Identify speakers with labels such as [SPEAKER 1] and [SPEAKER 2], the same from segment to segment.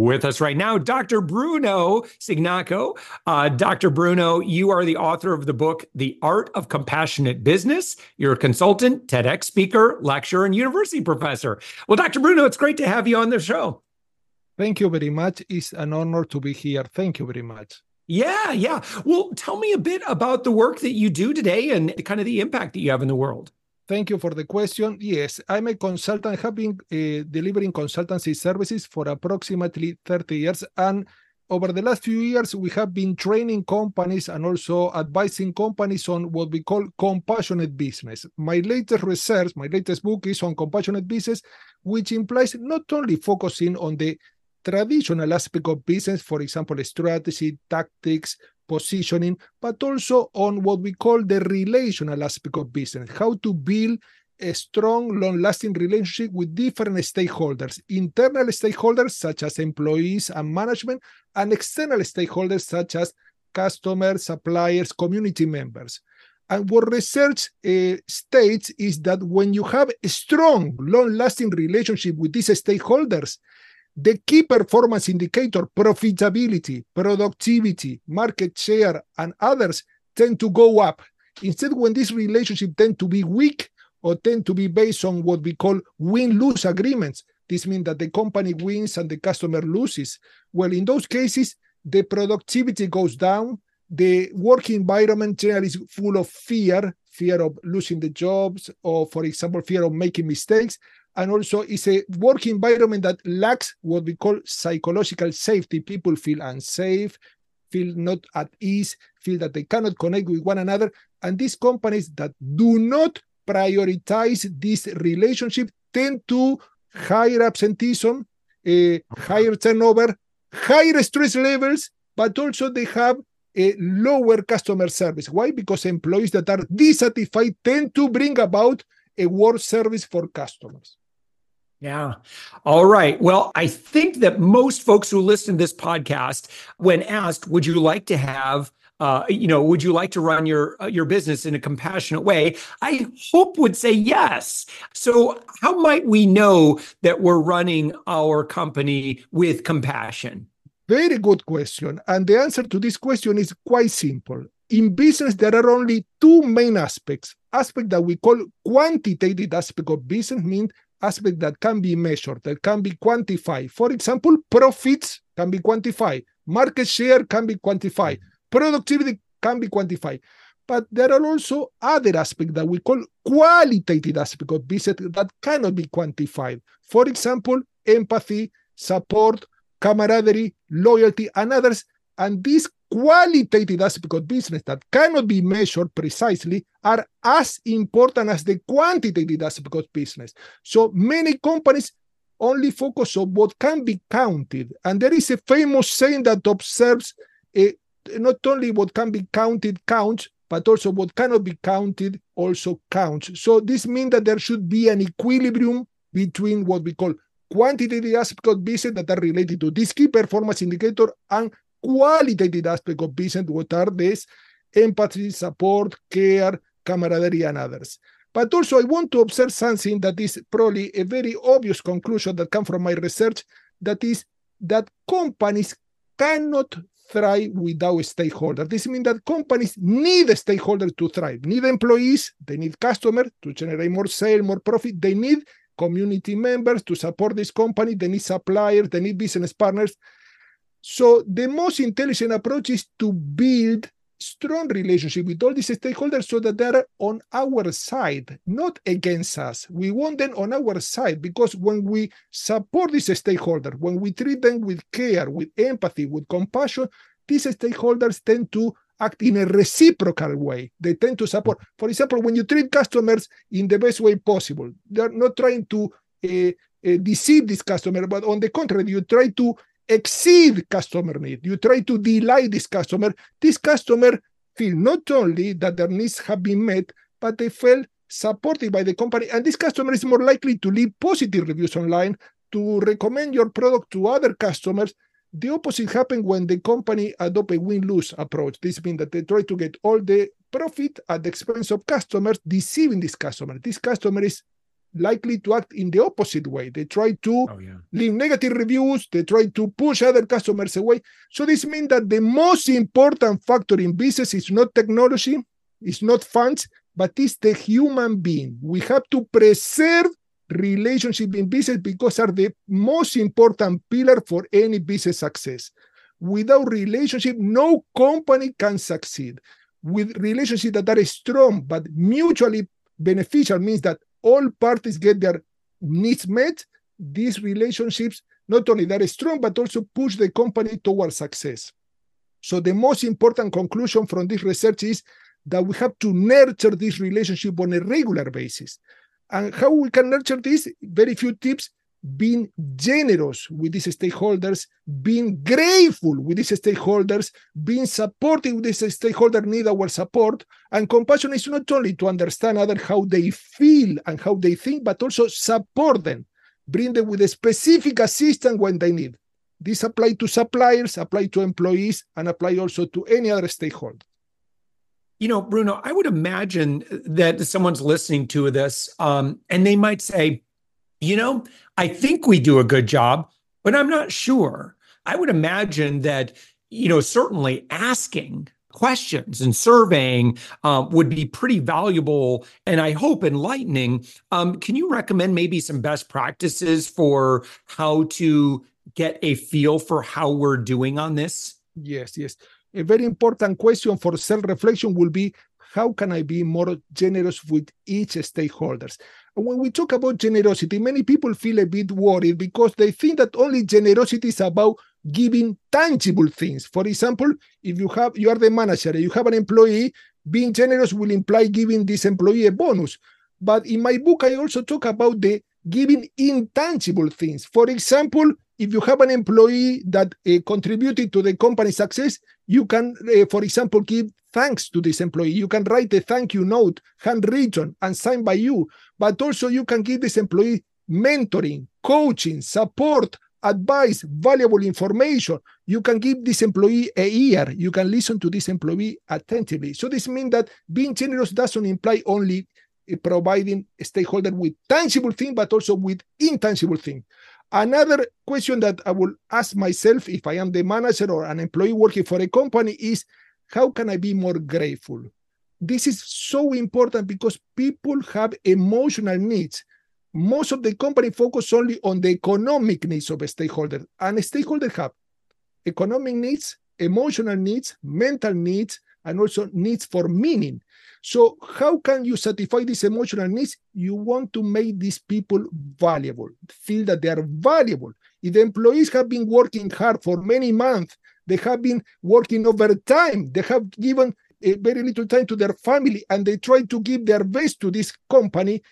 [SPEAKER 1] With us right now, Dr. Bruno Cignacco. Uh, Dr. Bruno, you are the author of the book, The Art of Compassionate Business. You're a consultant, TEDx speaker, lecturer, and university professor. Well, Dr. Bruno, it's great to have you on the show.
[SPEAKER 2] Thank you very much. It's an honor to be here. Thank you very much.
[SPEAKER 1] Yeah, yeah. Well, tell me a bit about the work that you do today and kind of the impact that you have in the world.
[SPEAKER 2] Thank you for the question. Yes, I'm a consultant, have been uh, delivering consultancy services for approximately 30 years. And over the last few years, we have been training companies and also advising companies on what we call compassionate business. My latest research, my latest book is on compassionate business, which implies not only focusing on the traditional aspect of business, for example, strategy, tactics, positioning, but also on what we call the relational aspect of business, how to build a strong, long-lasting relationship with different stakeholders, internal stakeholders such as employees and management, and external stakeholders such as customers, suppliers, community members. And what research uh, states is that when you have a strong, long-lasting relationship with these stakeholders, the key performance indicator, profitability, productivity, market share, and others tend to go up. Instead, when this relationship tend to be weak or tend to be based on what we call win-lose agreements, this means that the company wins and the customer loses. Well, in those cases, the productivity goes down. The work environment generally is full of fear, fear of losing the jobs, or, for example, fear of making mistakes and also it's a work environment that lacks what we call psychological safety. People feel unsafe, feel not at ease, feel that they cannot connect with one another. And these companies that do not prioritize this relationship tend to higher absenteeism, uh, higher turnover, higher stress levels, but also they have a lower customer service. Why? Because employees that are dissatisfied tend to bring about a worse service for customers.
[SPEAKER 1] Yeah. All right. Well, I think that most folks who listen to this podcast, when asked, would you like to have uh, you know, would you like to run your uh, your business in a compassionate way? I hope would say yes. So, how might we know that we're running our company with compassion?
[SPEAKER 2] Very good question. And the answer to this question is quite simple. In business, there are only two main aspects. Aspect that we call quantitative aspect of business means aspect that can be measured, that can be quantified. For example, profits can be quantified, market share can be quantified, mm-hmm. productivity can be quantified. But there are also other aspects that we call qualitative aspects of business that cannot be quantified. For example, empathy, support, camaraderie, loyalty, and others. And these qualitative aspects of business that cannot be measured precisely are as important as the quantitative aspects of business. So many companies only focus on what can be counted. And there is a famous saying that observes a, not only what can be counted counts, but also what cannot be counted also counts. So this means that there should be an equilibrium between what we call quantitative aspects of business that are related to this key performance indicator and qualitative aspect of business, what are these? Empathy, support, care, camaraderie, and others. But also, I want to observe something that is probably a very obvious conclusion that comes from my research that is that companies cannot thrive without stakeholders. This means that companies need stakeholders to thrive, need employees, they need customers to generate more sale, more profit, they need community members to support this company, they need suppliers, they need business partners. So the most intelligent approach is to build strong relationship with all these stakeholders so that they're on our side, not against us. We want them on our side because when we support these stakeholders, when we treat them with care, with empathy, with compassion, these stakeholders tend to act in a reciprocal way. They tend to support. For example, when you treat customers in the best way possible, they're not trying to uh, uh, deceive this customer, but on the contrary, you try to exceed customer need. You try to delight this customer. This customer feel not only that their needs have been met, but they feel supported by the company. And this customer is more likely to leave positive reviews online, to recommend your product to other customers. The opposite happens when the company adopt a win-lose approach. This means that they try to get all the profit at the expense of customers, deceiving this customer. This customer is likely to act in the opposite way. They try to oh, yeah. leave negative reviews, they try to push other customers away. So this means that the most important factor in business is not technology, it's not funds, but it's the human being. We have to preserve relationship in business because are the most important pillar for any business success. Without relationship, no company can succeed. With relationships that are strong but mutually beneficial means that all parties get their needs met, these relationships not only that strong, but also push the company towards success. So the most important conclusion from this research is that we have to nurture this relationship on a regular basis. And how we can nurture this? Very few tips being generous with these stakeholders, being grateful with these stakeholders, being supportive with these stakeholders need our support. And compassion is not only to understand others how they feel and how they think, but also support them, bring them with a specific assistance when they need. This apply to suppliers, apply to employees, and apply also to any other stakeholder.
[SPEAKER 1] You know, Bruno, I would imagine that someone's listening to this um, and they might say, you know, I think we do a good job, but I'm not sure. I would imagine that, you know, certainly asking questions and surveying uh, would be pretty valuable and I hope enlightening. Um, can you recommend maybe some best practices for how to get a feel for how we're doing on this?
[SPEAKER 2] Yes, yes. A very important question for self reflection will be how can I be more generous with each stakeholders? when we talk about generosity, many people feel a bit worried because they think that only generosity is about giving tangible things. For example, if you have you are the manager, you have an employee, being generous will imply giving this employee a bonus. But in my book, I also talk about the giving intangible things. For example, if you have an employee that uh, contributed to the company success, you can, uh, for example, give thanks to this employee. You can write a thank you note, handwritten and signed by you. But also, you can give this employee mentoring, coaching, support, advice, valuable information. You can give this employee a ear. You can listen to this employee attentively. So this means that being generous doesn't imply only uh, providing stakeholder with tangible thing, but also with intangible thing. Another question that I will ask myself if I am the manager or an employee working for a company is how can I be more grateful? This is so important because people have emotional needs. Most of the company focus only on the economic needs of a stakeholder, and a stakeholder have economic needs, emotional needs, mental needs, and also needs for meaning. So, how can you satisfy these emotional needs? You want to make these people valuable, feel that they are valuable. If the employees have been working hard for many months, they have been working overtime, they have given a very little time to their family, and they try to give their best to this company.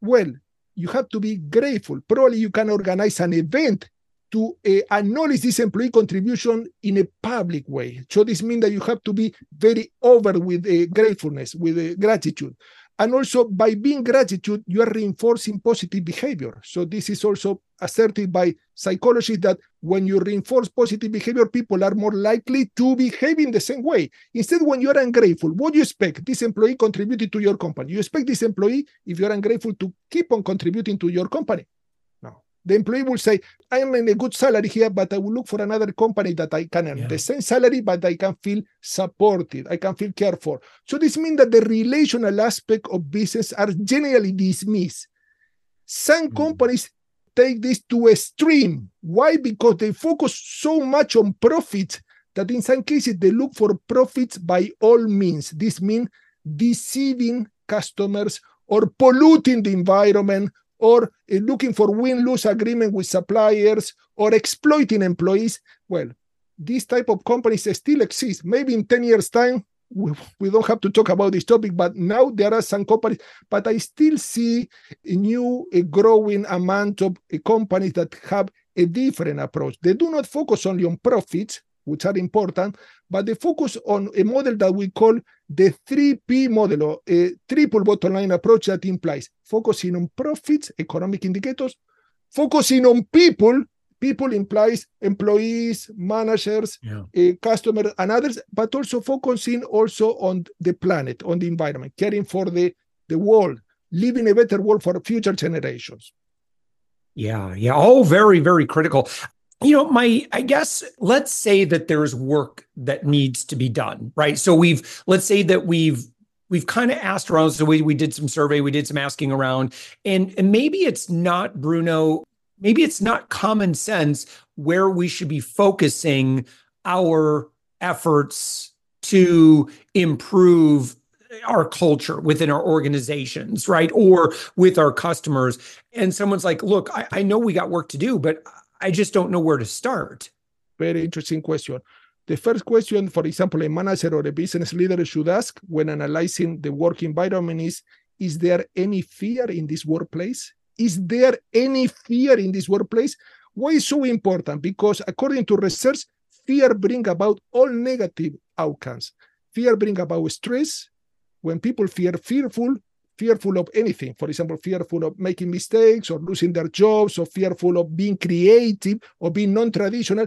[SPEAKER 2] Well, you have to be grateful. Probably you can organize an event to uh, acknowledge this employee contribution in a public way. So this means that you have to be very over with uh, gratefulness, with uh, gratitude. And also by being gratitude, you are reinforcing positive behavior. So this is also asserted by psychologists that when you reinforce positive behavior, people are more likely to behave in the same way. Instead, when you are ungrateful, what do you expect? This employee contributed to your company. You expect this employee, if you're ungrateful, to keep on contributing to your company. The employee will say, I am in a good salary here, but I will look for another company that I can earn yeah. the same salary, but I can feel supported. I can feel cared for. So this means that the relational aspect of business are generally dismissed. Some mm. companies take this to extreme. Why? Because they focus so much on profit that in some cases they look for profits by all means. This means deceiving customers or polluting the environment or looking for win-lose agreement with suppliers or exploiting employees. Well, these type of companies still exist. Maybe in 10 years' time, we, we don't have to talk about this topic, but now there are some companies, but I still see a new, a growing amount of uh, companies that have a different approach. They do not focus only on profits, which are important, but they focus on a model that we call the 3P model, or a triple bottom line approach that implies focusing on profits, economic indicators, focusing on people, people implies employees, managers, yeah. uh, customers, and others, but also focusing also on the planet, on the environment, caring for the, the world, living a better world for future generations.
[SPEAKER 1] Yeah, yeah, all very, very critical you know my i guess let's say that there's work that needs to be done right so we've let's say that we've we've kind of asked around so we, we did some survey we did some asking around and and maybe it's not bruno maybe it's not common sense where we should be focusing our efforts to improve our culture within our organizations, right? Or with our customers. And someone's like, look, I, I know we got work to do, but I just don't know where to start.
[SPEAKER 2] Very interesting question. The first question, for example, a manager or a business leader should ask when analyzing the work environment is Is there any fear in this workplace? Is there any fear in this workplace? Why is so important? Because according to research, fear bring about all negative outcomes. Fear bring about stress. When people fear fearful, fearful of anything. For example, fearful of making mistakes or losing their jobs or fearful of being creative or being non-traditional.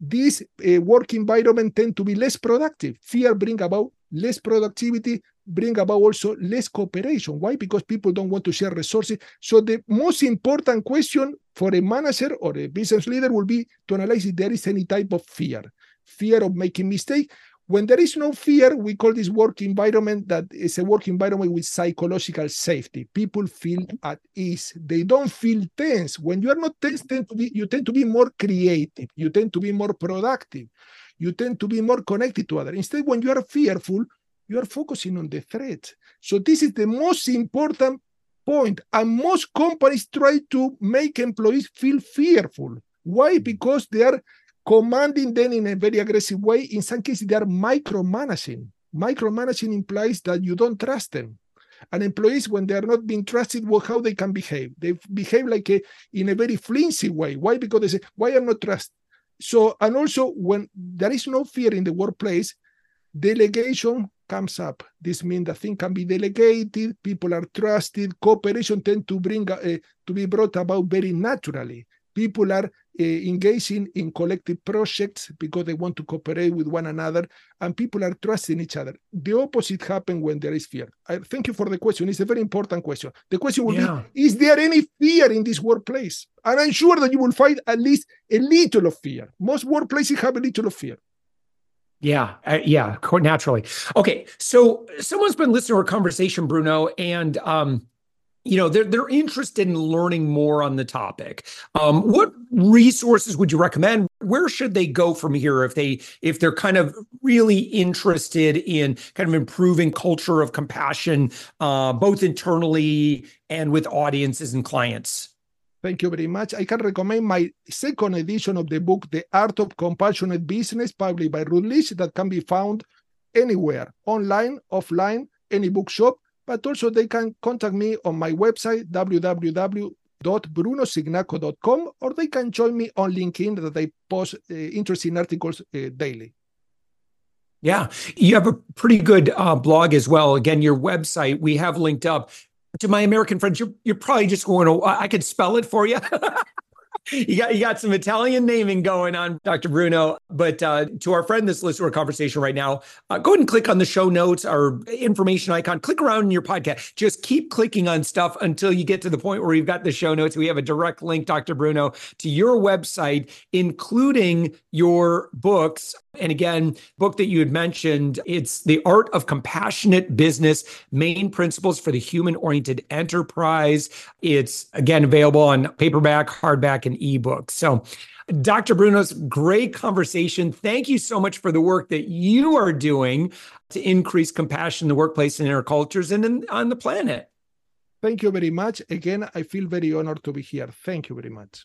[SPEAKER 2] This uh, work environment tend to be less productive. Fear bring about less productivity, bring about also less cooperation. Why? Because people don't want to share resources. So the most important question for a manager or a business leader will be to analyze if there is any type of fear. Fear of making mistake when there is no fear, we call this work environment that is a work environment with psychological safety. People feel mm-hmm. at ease. They don't feel tense. When you are not tense, mm-hmm. tend to be, you tend to be more creative. You tend to be more productive. You tend to be more connected to others. Instead, when you are fearful, you are focusing on the threat. So this is the most important point. And most companies try to make employees feel fearful. Why? Mm-hmm. Because they are commanding them in a very aggressive way. In some cases, they are micromanaging. Micromanaging implies that you don't trust them. And employees, when they are not being trusted, well, how they can behave? They behave like a in a very flimsy way. Why? Because they say, "Why am not trusted." So, and also when there is no fear in the workplace, delegation comes up. This means that things can be delegated, people are trusted, cooperation tend to bring uh, to be brought about very naturally. People are engaging in collective projects because they want to cooperate with one another and people are trusting each other. The opposite happens when there is fear. I thank you for the question. It's a very important question. The question will yeah. be Is there any fear in this workplace? And I'm sure that you will find at least a little of fear. Most workplaces have a little of fear.
[SPEAKER 1] Yeah, uh, yeah, naturally. Okay, so someone's been listening to our conversation, Bruno, and um, you know they're they're interested in learning more on the topic. Um, what resources would you recommend? Where should they go from here if they if they're kind of really interested in kind of improving culture of compassion uh, both internally and with audiences and clients?
[SPEAKER 2] Thank you very much. I can recommend my second edition of the book, The Art of Compassionate Business, published by Routledge, that can be found anywhere, online, offline, any bookshop but also they can contact me on my website, www.brunocignacco.com, or they can join me on LinkedIn that I post uh, interesting articles uh, daily.
[SPEAKER 1] Yeah, you have a pretty good uh, blog as well. Again, your website we have linked up. To my American friends, you're, you're probably just going to, I could spell it for you. you got you got some Italian naming going on, Dr. Bruno. But uh, to our friend that's listening to our conversation right now, uh, go ahead and click on the show notes or information icon. Click around in your podcast. Just keep clicking on stuff until you get to the point where you've got the show notes. We have a direct link, Dr. Bruno, to your website, including your books. And again, book that you had mentioned, it's The Art of Compassionate Business, Main Principles for the Human Oriented Enterprise. It's again available on paperback, hardback, and ebook. So Dr. Brunos, great conversation. Thank you so much for the work that you are doing to increase compassion in the workplace and in our cultures and in, on the planet.
[SPEAKER 2] Thank you very much. Again, I feel very honored to be here. Thank you very much.